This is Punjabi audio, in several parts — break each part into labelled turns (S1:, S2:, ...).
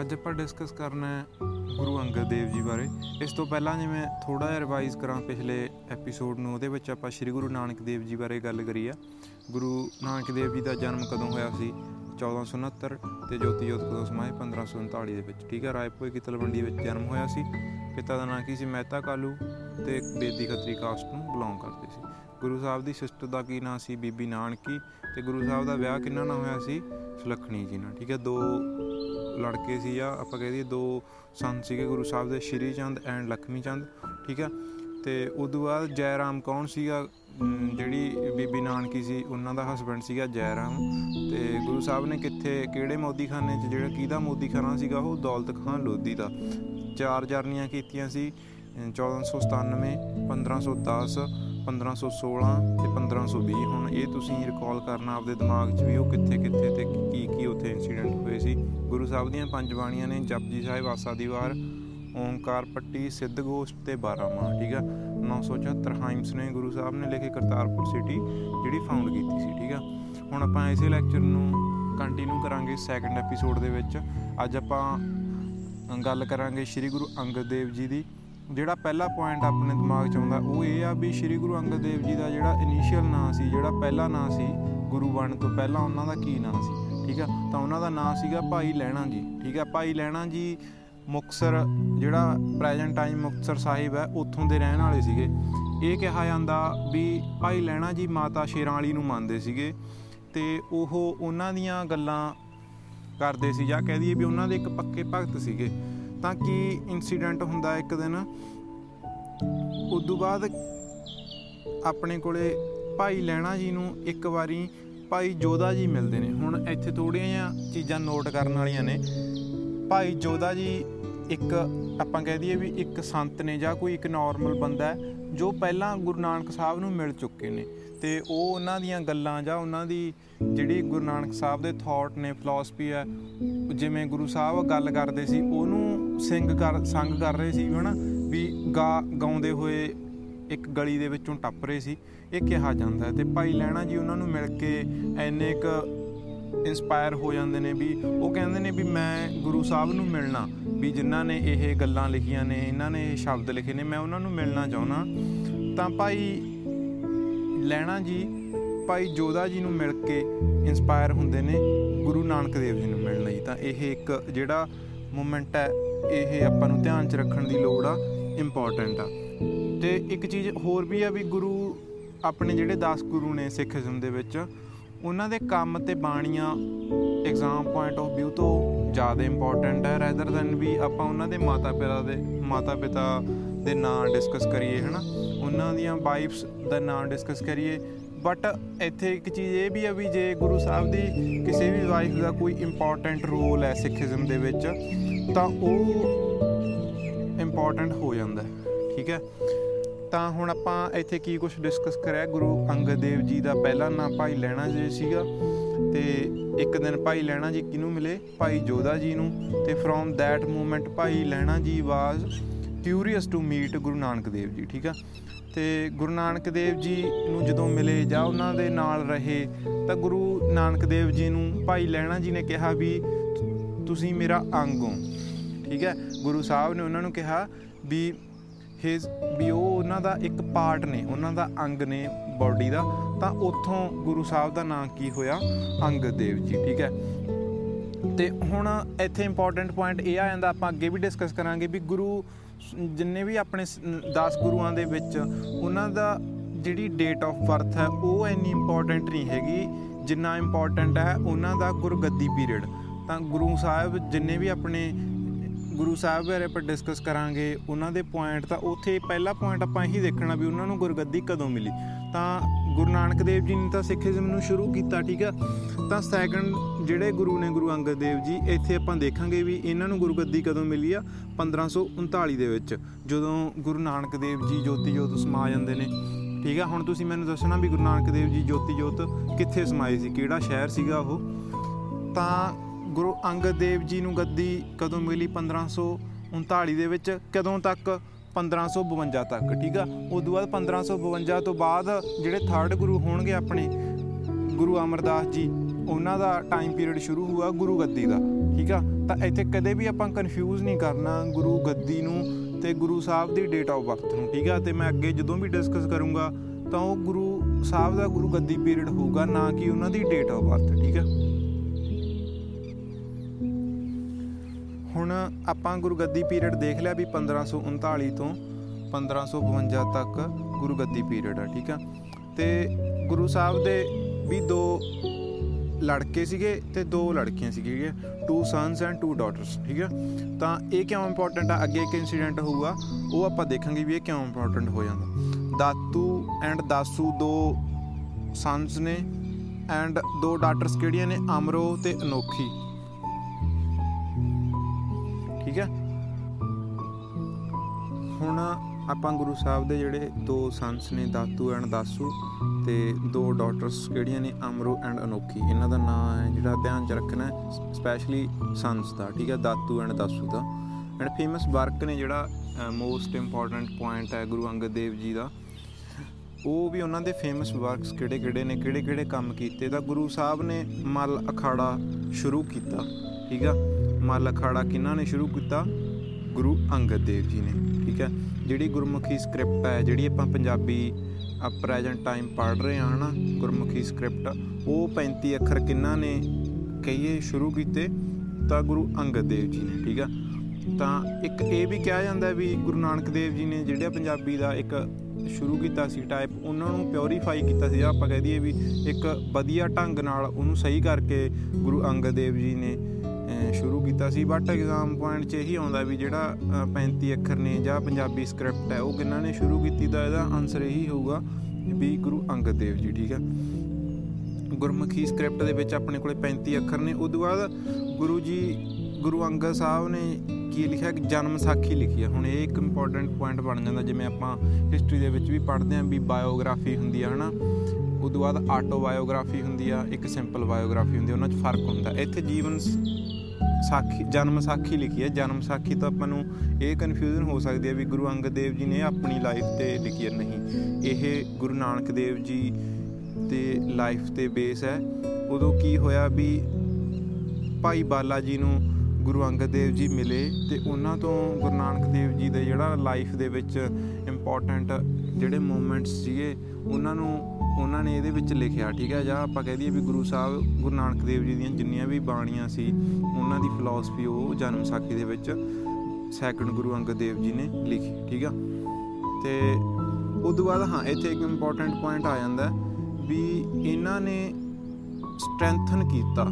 S1: ਅੱਜ ਆਪਾਂ ਡਿਸਕਸ ਕਰਨਾ ਹੈ ਗੁਰੂ ਅੰਗਦ ਦੇਵ ਜੀ ਬਾਰੇ। ਇਸ ਤੋਂ ਪਹਿਲਾਂ ਜਿਵੇਂ ਥੋੜਾ ਜਿਹਾ ਰਿਵਾਈਜ਼ ਕਰਾਂ ਪਿਛਲੇ ਐਪੀਸੋਡ ਨੂੰ, ਉਹਦੇ ਵਿੱਚ ਆਪਾਂ ਸ੍ਰੀ ਗੁਰੂ ਨਾਨਕ ਦੇਵ ਜੀ ਬਾਰੇ ਗੱਲ ਕਰੀ ਆ। ਗੁਰੂ ਨਾਨਕ ਦੇਵ ਜੀ ਦਾ ਜਨਮ ਕਦੋਂ ਹੋਇਆ ਸੀ? 1469 ਤੇ ਜੋਤੀ ਜੋਤ ਕਦੋਂ ਸਮਾਏ? 1539 ਦੇ ਵਿੱਚ। ਠੀਕ ਹੈ ਰਾਏਪੁਰ ਕੀ ਤਲਵੰਡੀ ਵਿੱਚ ਜਨਮ ਹੋਇਆ ਸੀ। ਪਿਤਾ ਦਾ ਨਾਂ ਕੀ ਸੀ? ਮਹਿਤਾ ਕਾਲੂ ਤੇ ਬੇਦੀ ਖੱਤਰੀ ਕਾਸਟ ਨੂੰ ਬਿਲੋਂਗ ਕਰਦੇ ਸੀ। ਗੁਰੂ ਸਾਹਿਬ ਦੀ ਸਿਸਟਰ ਦਾ ਕੀ ਨਾਂ ਸੀ? ਬੀਬੀ ਨਾਨਕੀ। ਤੇ ਗੁਰੂ ਸਾਹਿਬ ਦਾ ਵਿਆਹ ਕਿੰਨਾ ਨਾਲ ਹੋਇਆ ਸੀ? ਸੁਲੱਖਣੀ ਜੀ ਨਾਲ। ਠੀਕ ਹੈ ਦੋ ਲੜਕੇ ਸੀ ਆ ਆਪਾਂ ਕਹਿ ਦਈਏ ਦੋ ਸੰਤ ਸੀਗੇ ਗੁਰੂ ਸਾਹਿਬ ਦੇ, ਸ਼੍ਰੀ ਚੰਦ ਐਂਡ ਲਖਮੀ ਚੰਦ, ਠੀਕ ਹੈ? ਤੇ ਉਦੋਂ ਬਾਅਦ ਜੈ ਰਾਮ ਕੌਣ ਸੀਗਾ? ਅਮ ਜਿਹੜੀ ਬੀਬੀ ਨਾਨਕੀ ਸੀ, ਉਹਨਾਂ ਦਾ ਹਸਬੰਡ ਸੀਗਾ ਜੈ ਰਾਮ ਤੇ ਗੁਰੂ ਸਾਹਿਬ ਨੇ ਕਿੱਥੇ, ਕਿਹੜੇ ਮੋਦੀਖਾਨੇ 'ਚ, ਜਿਹੜਾ ਕਿਹਦਾ ਮੋਦੀਖਾਨਾ ਸੀਗਾ ਉਹ? ਦੌਲਤ ਖਾਨ ਲੋਧੀ ਦਾ। ਚਾਰ ਜਰਨੀਆਂ ਕੀਤੀਆਂ ਸੀ, ਅਮ 1497 1510 1516 ਤੇ 1520 ਹੁਣ ਇਹ ਤੁਸੀਂ ਰਿਕਾਲ ਕਰਨਾ ਆਪਦੇ ਦਿਮਾਗ 'ਚ ਵੀ ਉਹ ਕਿੱਥੇ ਕਿੱਥੇ ਤੇ ਕੀ ਕੀ ਉੱਥੇ ਇਨਸੀਡੈਂਟ ਹੋਏ ਸੀ। ਗੁਰੂ ਸਾਹਿਬ ਦੀਆਂ ਪੰਜ ਬਾਣੀਆਂ ਨੇ, ਜਪਜੀ ਸਾਹਿਬ, ਆਸਾ ਦੀ ਵਾਰ, ਓਮਕਾਰ ਪੱਟੀ, ਸਿੱਧ ਗੋਸ਼ਟ ਤੇ 12 ਮਾਹ, ਠੀਕ ਆ? 974 ਹਾਈਮਸ ਨੇ ਗੁਰੂ ਸਾਹਿਬ ਨੇ ਲਿਖੇ ਕਰਤਾਰਪੁਰ ਸਿਟੀ ਜਿਹੜੀ ਫਾਊਂਡ ਕੀਤੀ ਸੀ, ਠੀਕ ਆ? ਹੁਣ ਆਪਾਂ ਇਸੇ ਲੈਕਚਰ ਨੂੰ ਕੰਟੀਨਿਊ ਕਰਾਂਗੇ ਸੈਕੰਡ ਐਪੀਸੋਡ ਦੇ ਵਿੱਚ। ਅੱਜ ਆਪਾਂ ਗੱਲ ਕਰਾਂਗੇ ਸ੍ਰੀ ਗੁਰੂ ਅੰਗਦ ਦੇਵ ਜੀ ਦੀ। ਜਿਹੜਾ ਪਹਿਲਾ ਪੁਆਇੰਟ ਆਪਣੇ ਦਿਮਾਗ 'ਚ ਆਉਂਦਾ, ਉਹ ਇਹ ਆ ਵੀ ਸ੍ਰੀ ਗੁਰੂ ਅੰਗਦ ਦੇਵ ਜੀ ਦਾ ਜਿਹੜਾ ਇਨੀਸ਼ੀਅਲ ਨਾਂ ਸੀ, ਜਿਹੜਾ ਪਹਿਲਾ ਨਾਂ ਸੀ ਗੁਰੂ ਬਣਨ ਤੋਂ ਪਹਿਲਾਂ ਉਹਨਾਂ ਦਾ ਕੀ ਨਾਂ ਸੀ, ਠੀਕ ਆ? ਤਾਂ ਉਹਨਾਂ ਦਾ ਨਾਂ ਸੀਗਾ ਭਾਈ ਲੈਣਾ ਜੀ, ਠੀਕ ਆ? ਭਾਈ ਲੈਣਾ ਜੀ ਮੁਕਸਰ ਜਿਹੜਾ ਪ੍ਰੈਜ਼ੈਂਟ ਟਾਈਮ ਮੁਕਤਸਰ ਸਾਹਿਬ ਹੈ, ਉੱਥੋਂ ਦੇ ਰਹਿਣ ਵਾਲੇ ਸੀਗੇ। ਇਹ ਕਿਹਾ ਜਾਂਦਾ ਵੀ ਭਾਈ ਲੈਣਾ ਜੀ ਮਾਤਾ ਸ਼ੇਰਾਂ ਵਾਲੀ ਨੂੰ ਮੰਨਦੇ ਸੀਗੇ ਤੇ ਉਹ ਉਹਨਾਂ ਦੀਆਂ ਗੱਲਾਂ ਕਰਦੇ ਸੀ ਜਾਂ ਕਹਿ ਦਈਏ ਵੀ ਉਹਨਾਂ ਦੇ ਇੱਕ ਪੱਕੇ ਭਗਤ ਸੀਗੇ। ਤਾਂ ਕੀ ਇਨਸੀਡੈਂਟ ਹੁੰਦਾ ਇੱਕ ਦਿਨ। ਉਦੋਂ ਬਾਅਦ ਆਪਣੇ ਕੋਲੇ ਭਾਈ ਲੈਣਾ ਜੀ ਨੂੰ ਇੱਕ ਵਾਰੀ ਭਾਈ ਜੋਧਾ ਜੀ ਮਿਲਦੇ ਨੇ। ਹੁਣ ਇੱਥੇ ਥੋੜੀਆਂ ਜਿਹੀਆਂ ਚੀਜ਼ਾਂ ਨੋਟ ਕਰਨ ਵਾਲੀਆਂ ਨੇ। ਭਾਈ ਜੋਧਾ ਜੀ ਇੱਕ ਆਪਾਂ ਕਹਿ ਦਈਏ ਵੀ ਇੱਕ ਸੰਤ ਨੇ ਜਾਂ ਕੋਈ ਇੱਕ ਨਾਰਮਲ ਬੰਦਾ ਹੈ, ਜੋ ਪਹਿਲਾਂ ਗੁਰੂ ਨਾਨਕ ਸਾਹਿਬ ਨੂੰ ਮਿਲ ਚੁੱਕੇ ਨੇ। ਤੇ ਉਹ ਉਹਨਾਂ ਦੀਆਂ ਗੱਲਾਂ ਜਾਂ ਉਹਨਾਂ ਦੀ ਜਿਹੜੀ ਗੁਰੂ ਨਾਨਕ ਸਾਹਿਬ ਦੇ ਥਾਟ ਨੇ ਫਿਲਾਸਫੀ ਹੈ, ਜਿਵੇਂ ਗੁਰੂ ਸਾਹਿਬ ਗੱਲ ਕਰਦੇ ਸੀ ਉਹਨੂੰ ਸਿੰਗ ਕਰ, ਸੰਗ ਕਰ ਰਹੇ ਸੀ, ਹਨਾ? ਵੀ ਗਾ ਗਾਉਂਦੇ ਹੋਏ ਇੱਕ ਗਲੀ ਦੇ ਵਿੱਚੋਂ ਟੱਪ ਰਹੇ ਸੀ। ਇਹ ਕਿਹਾ ਜਾਂਦਾ ਹੈ ਤੇ ਭਾਈ ਲੈਣਾ ਜੀ ਉਹਨਾਂ ਨੂੰ ਮਿਲ ਕੇ ਐਨੇ ਇੱਕ ਇਨਸਪਾਇਰ ਹੋ ਜਾਂਦੇ ਨੇ ਵੀ ਉਹ ਕਹਿੰਦੇ ਨੇ ਵੀ ਮੈਂ ਗੁਰੂ ਸਾਹਿਬ ਨੂੰ ਮਿਲਣਾ, ਵੀ ਜਿਨ੍ਹਾਂ ਨੇ ਇਹ ਗੱਲਾਂ ਲਿਖੀਆਂ ਨੇ, ਇਹਨਾਂ ਨੇ ਇਹ ਸ਼ਬਦ ਲਿਖੇ ਨੇ, ਮੈਂ ਉਹਨਾਂ ਨੂੰ ਮਿਲਣਾ ਚਾਹੁੰਦਾ। ਤਾਂ ਭਾਈ ਲੈਣਾ ਜੀ, ਭਾਈ ਜੋਧਾ ਜੀ ਨੂੰ ਮਿਲ ਕੇ ਇਨਸਪਾਇਰ ਹੁੰਦੇ ਨੇ ਗੁਰੂ ਨਾਨਕ ਦੇਵ ਜੀ ਨੂੰ ਮਿਲਣ ਲਈ। ਤਾਂ ਇਹ ਇੱਕ ਜਿਹੜਾ ਮੂਮੈਂਟ ਹੈ, ਇਹ ਆਪਾਂ ਨੂੰ ਧਿਆਨ 'ਚ ਰੱਖਣ ਦੀ ਲੋੜ ਆ ਇੰਪੋਰਟੈਂਟ ਆ। ਤੇ ਇੱਕ ਚੀਜ਼ ਹੋਰ ਵੀ ਆ ਵੀ ਗੁਰੂ, ਆਪਣੇ ਜਿਹੜੇ 10 ਗੁਰੂ ਨੇ ਸਿੱਖੀਜ਼ਮ ਦੇ ਵਿੱਚ, ਉਹਨਾਂ ਦੇ ਕੰਮ ਤੇ ਬਾਣੀਆਂ ਐਗਜ਼ਾਮ ਪੁਆਇੰਟ ਆਫ View ਤੋਂ ਜ਼ਿਆਦਾ ਇੰਪੋਰਟੈਂਟ ਹੈ ਰੈਦਰ ਦੈਨ ਵੀ ਆਪਾਂ ਉਹਨਾਂ ਦੇ ਮਾਤਾ ਪਿਤਾ ਦੇ, ਮਾਤਾ ਪਿਤਾ ਦੇ ਨਾਂ ਡਿਸਕਸ ਕਰੀਏ, ਹਨਾ? ਉਹਨਾਂ ਦੀਆਂ ਵਾਈਫਸ ਦਾ ਨਾਂ ਡਿਸਕਸ ਕਰੀਏ ਬਟ ਇੱਥੇ ਇੱਕ ਚੀਜ਼ ਇਹ ਵੀ ਆ ਵੀ ਜੇ ਗੁਰੂ ਸਾਹਿਬ ਦੀ ਕਿਸੇ ਵੀ ਵਾਈਫ ਦਾ ਕੋਈ ਇੰਪੋਰਟੈਂਟ ਰੋਲ ਹੈ ਸਿੱਖੀਜ਼ਮ ਦੇ ਵਿੱਚ, ਤਾਂ ਉਹ ਇੰਪੋਰਟੈਂਟ ਹੋ ਜਾਂਦਾ ਹੈ, ਠੀਕ ਹੈ? ਤਾਂ ਹੁਣ ਆਪਾਂ ਇੱਥੇ ਕੀ ਕੁਝ ਡਿਸਕਸ ਕਰਿਆ? ਗੁਰੂ ਅੰਗਦ ਦੇਵ ਜੀ ਦਾ ਪਹਿਲਾ ਨਾਮ ਭਾਈ ਲੈਣਾ ਜੀ ਸੀਗਾ ਤੇ ਇੱਕ ਦਿਨ ਭਾਈ ਲੈਣਾ ਜੀ ਕਿਹਨੂੰ ਮਿਲੇ? ਭਾਈ ਜੋਧਾ ਜੀ ਨੂੰ ਤੇ from that moment Bhai Lehna ji was curious to meet Guru Nanak Dev ji, ਠੀਕ ਆ ਤੇ ਗੁਰੂ ਨਾਨਕ ਦੇਵ ਜੀ ਨੂੰ ਜਦੋਂ ਮਿਲੇ ਜਾਂ ਉਹਨਾਂ ਦੇ ਨਾਲ ਰਹੇ, ਤਾਂ ਗੁਰੂ ਨਾਨਕ ਦੇਵ ਜੀ ਨੂੰ ਭਾਈ ਲੈਣਾ ਜੀ ਨੇ ਕਿਹਾ ਵੀ ਤੁਸੀਂ ਮੇਰਾ ਅੰਗ ਹੋ। ਠੀਕ ਹੈ? ਗੁਰੂ ਸਾਹਿਬ ਨੇ ਉਹਨਾਂ ਨੂੰ ਕਿਹਾ ਵੀ ਹਿਸ ਵੀ ਉਹ ਉਹਨਾਂ ਦਾ ਇੱਕ ਪਾਰਟ ਨੇ, ਉਹਨਾਂ ਦਾ ਅੰਗ ਨੇ ਬਾਡੀ ਦਾ, ਤਾਂ ਉੱਥੋਂ ਗੁਰੂ ਸਾਹਿਬ ਦਾ ਨਾਮ ਕੀ ਹੋਇਆ? ਅੰਗਦ ਦੇਵ ਜੀ। ਠੀਕ ਹੈ? ਤੇ ਹੁਣ ਇੱਥੇ ਇੰਪੋਰਟੈਂਟ ਪੁਆਇੰਟ ਇਹ ਆ ਜਾਂਦਾ, ਆਪਾਂ ਅੱਗੇ ਵੀ ਡਿਸਕਸ ਕਰਾਂਗੇ ਵੀ ਗੁਰੂ ਜਿੰਨੇ ਵੀ ਆਪਣੇ 10 ਗੁਰੂਆਂ ਦੇ ਵਿੱਚ ਉਹਨਾਂ ਦਾ ਜਿਹੜੀ ਡੇਟ ਆਫ ਬਰਥ ਹੈ, ਉਹ ਇੰਨੀ ਇੰਪੋਰਟੈਂਟ ਨਹੀਂ ਹੈਗੀ ਜਿੰਨਾ ਇੰਪੋਰਟੈਂਟ ਹੈ ਉਹਨਾਂ ਦਾ ਗੁਰਗੱਦੀ ਪੀਰੀਅਡ ਤਾਂ ਗੁਰੂ ਸਾਹਿਬ ਜਿੰਨੇ ਵੀ ਆਪਣੇ, ਗੁਰੂ ਸਾਹਿਬ ਬਾਰੇ ਆਪਾਂ ਡਿਸਕਸ ਕਰਾਂਗੇ, ਉਹਨਾਂ ਦੇ ਪੁਆਇੰਟ ਤਾਂ ਉੱਥੇ ਪਹਿਲਾ ਪੁਆਇੰਟ ਆਪਾਂ ਇਹੀ ਦੇਖਣਾ ਵੀ ਉਹਨਾਂ ਨੂੰ ਗੁਰਗੱਦੀ ਕਦੋਂ ਮਿਲੀ। ਤਾਂ ਗੁਰੂ ਨਾਨਕ ਦੇਵ ਜੀ ਨੇ ਤਾਂ ਸਿੱਖੀਜ਼ਮ ਨੂੰ ਸ਼ੁਰੂ ਕੀਤਾ, ਠੀਕ ਆ? ਤਾਂ ਸੈਕੰਡ ਜਿਹੜੇ ਗੁਰੂ ਨੇ ਗੁਰੂ ਅੰਗਦ ਦੇਵ ਜੀ, ਇੱਥੇ ਆਪਾਂ ਦੇਖਾਂਗੇ ਵੀ ਇਹਨਾਂ ਨੂੰ ਗੁਰਗੱਦੀ ਕਦੋਂ ਮਿਲੀ ਆ? 1539 ਦੇ ਵਿੱਚ, ਜਦੋਂ ਗੁਰੂ ਨਾਨਕ ਦੇਵ ਜੀ ਜੋਤੀ ਜੋਤ ਸਮਾ ਜਾਂਦੇ ਨੇ। ਠੀਕ ਆ, ਹੁਣ ਤੁਸੀਂ ਮੈਨੂੰ ਦੱਸਣਾ ਵੀ ਗੁਰੂ ਨਾਨਕ ਦੇਵ ਜੀ ਜੋਤੀ ਜੋਤ ਕਿੱਥੇ ਸਮਾਏ ਸੀ, ਕਿਹੜਾ ਸ਼ਹਿਰ ਸੀਗਾ ਉਹ? ਤਾਂ ਗੁਰੂ ਅੰਗਦ ਦੇਵ ਜੀ ਨੂੰ ਗੱਦੀ ਕਦੋਂ ਮਿਲੀ? 1539 ਦੇ ਵਿੱਚ, ਕਦੋਂ ਤੱਕ? 1552 ਤੱਕ, ਠੀਕ ਆ? ਉਦੋਂ ਬਾਅਦ 1552 ਤੋਂ ਬਾਅਦ ਜਿਹੜੇ ਥਰਡ ਗੁਰੂ ਹੋਣਗੇ ਆਪਣੇ, ਗੁਰੂ ਅਮਰਦਾਸ ਜੀ, ਉਹਨਾਂ ਦਾ ਟਾਈਮ ਪੀਰੀਅਡ ਸ਼ੁਰੂ ਹੋਇਆ ਗੁਰੂ ਗੱਦੀ ਦਾ, ਠੀਕ ਆ? ਤਾਂ ਇੱਥੇ ਕਦੇ ਵੀ ਆਪਾਂ ਕਨਫਿਊਜ਼ ਨਹੀਂ ਕਰਨਾ ਗੁਰੂ ਗੱਦੀ ਨੂੰ ਤੇ ਗੁਰੂ ਸਾਹਿਬ ਦੀ ਡੇਟ ਆਫ ਬਰਥ ਨੂੰ, ਠੀਕ ਆ? ਤੇ ਮੈਂ ਅੱਗੇ ਜਦੋਂ ਵੀ ਡਿਸਕਸ ਕਰੂੰਗਾ ਤਾਂ ਉਹ ਗੁਰੂ ਸਾਹਿਬ ਦਾ ਗੁਰੂ ਗੱਦੀ ਪੀਰੀਅਡ ਹੋਊਗਾ, ਨਾ ਕਿ ਉਹਨਾਂ ਦੀ ਡੇਟ ਆਫ ਬਰਥ ਠੀਕ ਆ? ਹੁਣ ਆਪਾਂ ਗੁਰੂ ਗੱਦੀ ਪੀਰੀਅਡ ਦੇਖ ਲਿਆ ਵੀ 1539 ਤੋਂ 1552 ਤੱਕ ਗੁਰੂ ਗੱਦੀ ਪੀਰੀਅਡ ਆ, ਠੀਕ ਆ? ਤੇ ਗੁਰੂ ਸਾਹਿਬ ਦੇ ਵੀ ਦੋ ਲੜਕੇ ਸੀਗੇ ਤੇ ਦੋ ਲੜਕੀਆਂ ਸੀਗੀਆਂ two sons and two daughters ਠੀਕ ਹੈ ਤਾਂ ਇਹ ਕਿਉਂ ਇੰਪੋਰਟੈਂਟ ਆ? ਅੱਗੇ ਇੱਕ ਇਨਸੀਡੈਂਟ ਹੋਊਗਾ, ਉਹ ਆਪਾਂ ਦੇਖਾਂਗੇ ਵੀ ਇਹ ਕਿਉਂ ਇੰਪੋਰਟੈਂਟ ਹੋ ਜਾਂਦਾ। ਦਾਤੂ ਐਂਡ ਦਾਸੂ ਦੋ ਸਨਸ ਨੇ ਐਂਡ ਦੋ ਡਾਟਰਸ ਕਿਹੜੀਆਂ ਨੇ? ਅਮਰੋ ਤੇ ਅਨੋਖੀ। ਠੀਕ ਹੈ? ਹੁਣ ਆਪਾਂ ਗੁਰੂ ਸਾਹਿਬ ਦੇ ਜਿਹੜੇ ਦੋ ਸੰਸ ਨੇ, ਦਾਤੂ ਐਂਡ ਦਾਸੂ ਤੇ ਦੋ ਡਾਟਰਸ ਕਿਹੜੀਆਂ ਨੇ? ਅਮਰੋ ਐਂਡ ਅਨੋਖੀ। ਇਹਨਾਂ ਦਾ ਨਾਮ ਹੈ ਜਿਹੜਾ ਧਿਆਨ ਚ ਰੱਖਣਾ ਹੈ ਸਪੈਸ਼ਲੀ ਸੰਸ ਦਾ, ਠੀਕ ਹੈ? ਦਾਤੂ ਐਂਡ ਦਾਸੂ ਦਾ। ਐਂਡ ਫੇਮਸ ਵਰਕ ਨੇ ਜਿਹੜਾ ਮੋਸਟ ਇੰਪੋਰਟੈਂਟ ਪੁਆਇੰਟ ਹੈ ਗੁਰੂ ਅੰਗਦ ਦੇਵ ਜੀ ਦਾ। ਉਹ ਵੀ ਉਹਨਾਂ ਦੇ ਫੇਮਸ ਵਰਕਸ ਕਿਹੜੇ ਕਿਹੜੇ ਨੇ ਕਿਹੜੇ ਕਿਹੜੇ ਕੰਮ ਕੀਤੇ? ਤਾਂ ਗੁਰੂ ਸਾਹਿਬ ਨੇ ਮਲ ਅਖਾੜਾ ਸ਼ੁਰੂ ਕੀਤਾ, ਠੀਕ ਆ ਮਲ ਅਖਾੜਾ ਕਿਹਨਾਂ ਨੇ ਸ਼ੁਰੂ ਕੀਤਾ? ਗੁਰੂ ਅੰਗਦ ਦੇਵ ਜੀ ਨੇ, ਠੀਕ ਹੈ? ਜਿਹੜੀ ਗੁਰਮੁਖੀ ਸਕ੍ਰਿਪਟ ਹੈ, ਜਿਹੜੀ ਆਪਾਂ ਪੰਜਾਬੀ ਆ ਪ੍ਰੈਜ਼ੈਂਟ ਟਾਈਮ ਪੜ੍ਹ ਰਹੇ ਹਾਂ, ਹਨਾ? ਗੁਰਮੁਖੀ ਸਕ੍ਰਿਪਟ, ਉਹ 35 ਅੱਖਰ ਕਿੰਨਾ ਨੇ ਕਹੀਏ, ਸ਼ੁਰੂ ਕੀਤੇ? ਤਾਂ ਗੁਰੂ ਅੰਗਦ ਦੇਵ ਜੀ ਨੇ, ਠੀਕ ਆ ਤਾਂ ਇੱਕ ਇਹ ਵੀ ਕਿਹਾ ਜਾਂਦਾ ਵੀ ਗੁਰੂ ਨਾਨਕ ਦੇਵ ਜੀ ਨੇ ਜਿਹੜਾ ਪੰਜਾਬੀ ਦਾ ਇੱਕ ਸ਼ੁਰੂ ਕੀਤਾ ਸੀ ਟਾਈਪ ਉਹਨਾਂ ਨੂੰ ਪਿਉਰੀਫਾਈ ਕੀਤਾ ਸੀ। ਆਪਾਂ ਕਹਿ ਦਈਏ ਵੀ ਇੱਕ ਵਧੀਆ ਢੰਗ ਨਾਲ ਉਹਨੂੰ ਸਹੀ ਕਰਕੇ ਗੁਰੂ ਅੰਗਦ ਦੇਵ ਜੀ ਨੇ ਸ਼ੁਰੂ ਕੀਤਾ ਸੀ ਬਟ ਐਗਜ਼ਾਮ ਪੁਆਇੰਟ 'ਚ ਇਹੀ ਆਉਂਦਾ ਵੀ ਜਿਹੜਾ 35 ਅੱਖਰ ਨੇ ਜਾਂ ਪੰਜਾਬੀ ਸਕ੍ਰਿਪਟ ਹੈ, ਉਹ ਕਿੰਨਾ ਨੇ ਸ਼ੁਰੂ ਕੀਤੀ ਤਾਂ ਇਹਦਾ ਆਨਸਰ ਇਹੀ ਹੋਊਗਾ ਵੀ ਗੁਰੂ ਅੰਗਦ ਦੇਵ ਜੀ, ਠੀਕ ਹੈ? ਗੁਰਮੁਖੀ ਸਕ੍ਰਿਪਟ ਦੇ ਵਿੱਚ ਆਪਣੇ ਕੋਲੇ 35 ਅੱਖਰ ਨੇ ਉਸ ਤੋਂ ਬਾਅਦ ਗੁਰੂ ਜੀ, ਗੁਰੂ ਅੰਗਦ ਸਾਹਿਬ ਨੇ ਕੀ ਲਿਖਿਆ? ਕਿ ਜਨਮ ਸਾਖੀ ਲਿਖੀ ਹੈ। ਹੁਣ ਇਹ ਇੱਕ ਇੰਪੋਰਟੈਂਟ ਪੁਆਇੰਟ ਬਣ ਜਾਂਦਾ, ਜਿਵੇਂ ਆਪਾਂ ਹਿਸਟਰੀ ਦੇ ਵਿੱਚ ਵੀ ਪੜ੍ਹਦੇ ਆਂ ਵੀ ਬਾਇਓਗ੍ਰਾਫੀ ਹੁੰਦੀ ਆ, ਹਨਾ? ਉਸ ਤੋਂ ਬਾਅਦ ਆਟੋ ਬਾਇਓਗ੍ਰਾਫੀ ਹੁੰਦੀ ਆ, ਇੱਕ ਸਿੰਪਲ ਬਾਇਓਗ੍ਰਾਫੀ ਹੁੰਦੀ ਆ, ਉਹਨਾਂ 'ਚ ਫ਼ਰਕ ਹੁੰਦਾ। ਇੱਥੇ ਜੀਵਨ ਸਾਖੀ, ਜਨਮ ਸਾਖੀ ਲਿਖੀ ਹੈ। ਜਨਮ ਸਾਖੀ ਤਾਂ ਆਪਾਂ ਨੂੰ ਇਹ ਕਨਫਿਊਜ਼ਨ ਹੋ ਸਕਦੀ ਹੈ ਵੀ ਗੁਰੂ ਅੰਗਦ ਦੇਵ ਜੀ ਨੇ ਆਪਣੀ ਲਾਈਫ ਤੇ ਲਿਖੀ ਹੈ। ਨਹੀਂ, ਇਹ ਗੁਰੂ ਨਾਨਕ ਦੇਵ ਜੀ ਤੇ ਲਾਈਫ ਤੇ ਬੇਸ ਹੈ। ਉਦੋਂ ਕੀ ਹੋਇਆ ਵੀ ਭਾਈ ਬਾਲਾ ਜੀ ਨੂੰ ਗੁਰੂ ਅੰਗਦ ਦੇਵ ਜੀ ਮਿਲੇ ਤੇ ਉਹਨਾਂ ਤੋਂ ਗੁਰੂ ਨਾਨਕ ਦੇਵ ਜੀ ਦੇ ਜਿਹੜਾ ਲਾਈਫ ਦੇ ਵਿੱਚ ਇੰਪੋਰਟੈਂਟ ਜਿਹੜੇ ਮੂਮੈਂਟਸ ਸੀਗੇ, ਉਹਨਾਂ ਨੂੰ ਉਹਨਾਂ ਨੇ ਇਹਦੇ ਵਿੱਚ ਲਿਖਿਆ, ਠੀਕ ਹੈ, ਜਾਂ ਆਪਾਂ ਕਹਿ ਦਈਏ ਵੀ ਗੁਰੂ ਸਾਹਿਬ, ਗੁਰੂ ਨਾਨਕ ਦੇਵ ਜੀ ਦੀਆਂ ਜਿੰਨੀਆਂ ਵੀ ਬਾਣੀਆਂ ਸੀ, ਉਹਨਾਂ ਦੀ ਫਿਲਾਸਫੀ ਉਹ ਜਨਮ ਸਾਖੀ ਦੇ ਵਿੱਚ ਸੈਕੰਡ ਗੁਰੂ ਅੰਗਦ ਦੇਵ ਜੀ ਨੇ ਲਿਖੀ, ਠੀਕ ਆ? ਤੇ ਉਸ ਤੋਂ ਬਾਅਦ ਹਾਂ, ਇੱਥੇ ਇੱਕ ਇੰਪੋਰਟੈਂਟ ਪੁਆਇੰਟ ਆ ਜਾਂਦਾ ਵੀ ਇਹਨਾਂ ਨੇ ਸਟਰੈਂਥਨ ਕੀਤਾ,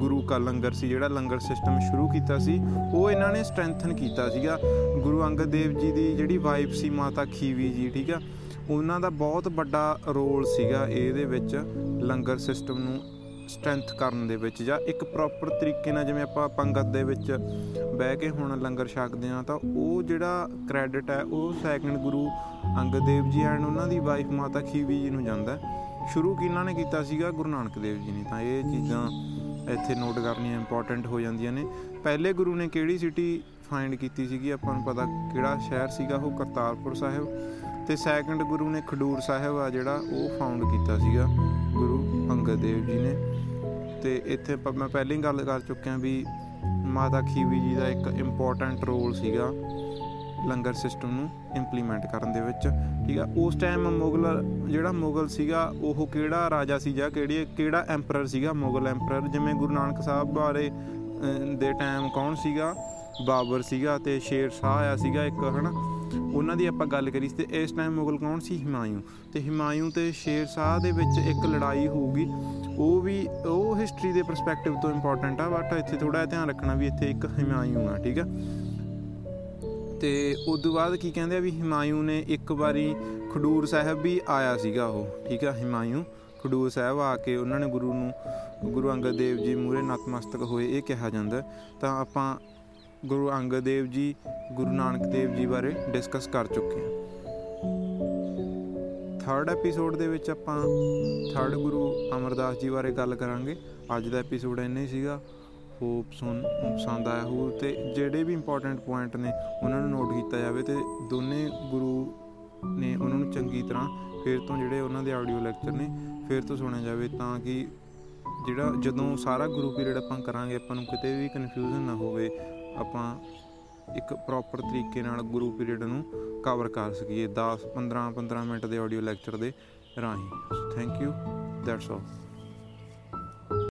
S1: ਗੁਰੂ ਕਾ ਲੰਗਰ ਸੀ, ਜਿਹੜਾ ਲੰਗਰ ਸਿਸਟਮ ਸ਼ੁਰੂ ਕੀਤਾ ਸੀ, ਉਹ ਇਹਨਾਂ ਨੇ ਸਟਰੈਂਥਨ ਕੀਤਾ ਸੀਗਾ। ਗੁਰੂ ਅੰਗਦ ਦੇਵ ਜੀ ਦੀ ਜਿਹੜੀ ਵਾਈਫ ਸੀ, ਮਾਤਾ ਖੀਵੀ ਜੀ, ਠੀਕ ਆ? ਉਹਨਾਂ ਦਾ ਬਹੁਤ ਵੱਡਾ ਰੋਲ ਸੀਗਾ ਇਹਦੇ ਵਿੱਚ ਲੰਗਰ ਸਿਸਟਮ ਨੂੰ ਸਟਰੈਂਥ ਕਰਨ ਦੇ ਵਿੱਚ ਜਾਂ ਇੱਕ ਪ੍ਰੋਪਰ ਤਰੀਕੇ ਨਾਲ ਜਿਵੇਂ ਆਪਾਂ ਪੰਗਤ ਦੇ ਵਿੱਚ ਬਹਿ ਕੇ ਹੁਣ ਲੰਗਰ ਛਕਦੇ ਆ ਤਾਂ ਉਹ ਜਿਹੜਾ ਕ੍ਰੈਡਿਟ ਹੈ ਉਹ ਸੈਕੰਡ ਗੁਰੂ ਅੰਗਦ ਦੇਵ ਜੀ ਐਂਡ ਉਹਨਾਂ ਦੀ ਵਾਈਫ ਮਾਤਾ ਖੀਵੀ ਜੀ ਨੂੰ ਜਾਂਦਾ ਸ਼ੁਰੂ ਕਿਹਨਾਂ ਨੇ ਕੀਤਾ ਸੀਗਾ? ਗੁਰੂ ਨਾਨਕ ਦੇਵ ਜੀ ਨੇ। ਤਾਂ ਇਹ ਚੀਜ਼ਾਂ ਇੱਥੇ ਨੋਟ ਕਰਨੀਆਂ ਇੰਪੋਰਟੈਂਟ ਹੋ ਜਾਂਦੀਆਂ ਨੇ। ਪਹਿਲੇ ਗੁਰੂ ਨੇ ਕਿਹੜੀ ਸਿਟੀ ਫਾਈਂਡ ਕੀਤੀ ਸੀਗੀ? ਆਪਾਂ ਨੂੰ ਪਤਾ ਕਿਹੜਾ ਸ਼ਹਿਰ ਸੀਗਾ ਉਹ ਕਰਤਾਰਪੁਰ ਸਾਹਿਬ। ਤੇ ਸੈਕੰਡ ਗੁਰੂ ਨੇ ਖਡੂਰ ਸਾਹਿਬ ਆ ਜਿਹੜਾ ਉਹ ਫਾਊਂਡ ਕੀਤਾ ਸੀਗਾ, ਗੁਰੂ ਅੰਗਦ ਦੇਵ ਜੀ ਨੇ। ਤੇ ਇੱਥੇ ਮੈਂ ਪਹਿਲਾਂ ਹੀ ਗੱਲ ਕਰ ਚੁੱਕਿਆ ਵੀ ਮਾਤਾ ਖੀਵੀ ਜੀ ਦਾ ਇੱਕ ਇੰਪੋਰਟੈਂਟ ਰੋਲ ਸੀਗਾ ਲੰਗਰ ਸਿਸਟਮ ਨੂੰ ਇੰਪਲੀਮੈਂਟ ਕਰਨ ਦੇ ਵਿੱਚ। ਠੀਕ ਆ, ਉਸ ਟਾਈਮ ਮੁਗਲ ਜਿਹੜਾ ਮੁਗਲ ਸੀਗਾ, ਉਹ ਕਿਹੜਾ ਰਾਜਾ ਸੀ ਜਾਂ ਕਿਹੜੀ, ਕਿਹੜਾ ਐਮਪਰਰ ਸੀਗਾ? ਮੁਗਲ ਐਮਪਰਰ ਜਿਵੇਂ ਗੁਰੂ ਨਾਨਕ ਸਾਹਿਬ ਬਾਰੇ ਦੇ ਟਾਈਮ ਕੌਣ ਸੀਗਾ? ਬਾਬਰ ਸੀਗਾ ਤੇ ਸ਼ੇਰ ਸ਼ਾਹ ਆਇਆ ਸੀਗਾ ਇੱਕ, ਹਨਾ? ਉਹਨਾਂ ਦੀ ਆਪਾਂ ਗੱਲ ਕਰੀ ਤੇ ਇਸ ਟਾਈਮ ਮੁਗਲ ਕੌਣ ਸੀ? ਹਿਮਾਯੂ। ਤੇ ਹਿਮਾਯੂ ਤੇ ਸ਼ੇਰ ਸ਼ਾਹ ਦੇ ਵਿੱਚ ਇੱਕ ਲੜਾਈ ਹੋਊਗੀ। ਉਹ ਵੀ, ਉਹ ਹਿਸਟਰੀ ਦੇ ਪਰਸਪੈਕਟਿਵ ਤੋਂ ਇੰਪੋਰਟੈਂਟ ਆ ਬਟ ਇੱਥੇ ਥੋੜਾ ਧਿਆਨ ਰੱਖਣਾ ਵੀ ਇੱਥੇ ਇੱਕ ਹਿਮਾਯੂ ਆ, ਠੀਕ ਆ? ਤੇ ਉਸ ਤੋਂ ਬਾਅਦ ਕੀ ਕਹਿੰਦੇ ਆ ਵੀ ਹਿਮਾਯੂ ਨੇ ਇੱਕ ਵਾਰੀ ਖਡੂਰ ਸਾਹਿਬ ਵੀ ਆਇਆ ਸੀਗਾ ਉਹ, ਠੀਕ ਆ? ਹਿਮਾਯੂ ਖਡੂਰ ਸਾਹਿਬ ਆ ਕੇ ਉਹਨਾਂ ਨੇ ਗੁਰੂ ਨੂੰ, ਗੁਰੂ ਅੰਗਦ ਦੇਵ ਜੀ ਮੂਰੇ ਨਤਮਸਤਕ ਹੋਏ, ਇਹ ਕਿਹਾ ਜਾਂਦਾ। ਤਾਂ ਆਪਾਂ ਗੁਰੂ ਅੰਗਦ ਦੇਵ ਜੀ, ਗੁਰੂ ਨਾਨਕ ਦੇਵ ਜੀ ਬਾਰੇ ਡਿਸਕਸ ਕਰ ਚੁੱਕੇ ਹਾਂ। ਥਰਡ ਐਪੀਸੋਡ ਦੇ ਵਿੱਚ ਆਪਾਂ ਥਰਡ ਗੁਰੂ ਅਮਰਦਾਸ ਜੀ ਬਾਰੇ ਗੱਲ ਕਰਾਂਗੇ। ਅੱਜ ਦਾ ਐਪੀਸੋਡ ਇੰਨਾ ਹੀ ਸੀਗਾ। ਹੋਪ ਸੁਣ ਪਸੰਦ ਆਇਆ ਹੋ ਤੇ ਜਿਹੜੇ ਵੀ ਇੰਪੋਰਟੈਂਟ ਪੁਆਇੰਟ ਨੇ, ਉਹਨਾਂ ਨੂੰ ਨੋਟ ਕੀਤਾ ਜਾਵੇ ਤੇ ਦੋਨੇ ਗੁਰੂ ਨੇ ਉਹਨਾਂ ਨੂੰ ਚੰਗੀ ਤਰ੍ਹਾਂ ਫੇਰ ਤੋਂ ਜਿਹੜੇ ਉਹਨਾਂ ਦੇ ਆਡੀਓ ਲੈਕਚਰ ਨੇ, ਫੇਰ ਤੋਂ ਸੁਣਿਆ ਜਾਵੇ ਤਾਂ ਕਿ ਜਿਹੜਾ ਜਦੋਂ ਸਾਰਾ ਗੁਰੂ ਪੀਰੀਅਡ ਆਪਾਂ ਕਰਾਂਗੇ, ਆਪਾਂ ਨੂੰ ਕਿਤੇ ਵੀ ਕਨਫਿਊਜ਼ਨ ਨਾ ਹੋਵੇ ਆਪਾਂ ਇੱਕ ਪ੍ਰੋਪਰ ਤਰੀਕੇ ਨਾਲ ਗੁਰੂ ਪੀਰੀਅਡ ਨੂੰ ਕਵਰ ਕਰ ਸਕੀਏ 10 15 15 ਮਿੰਟ ਦੇ ਆਡੀਓ ਲੈਕਚਰ ਦੇ ਰਾਹੀਂ। Thank you that's all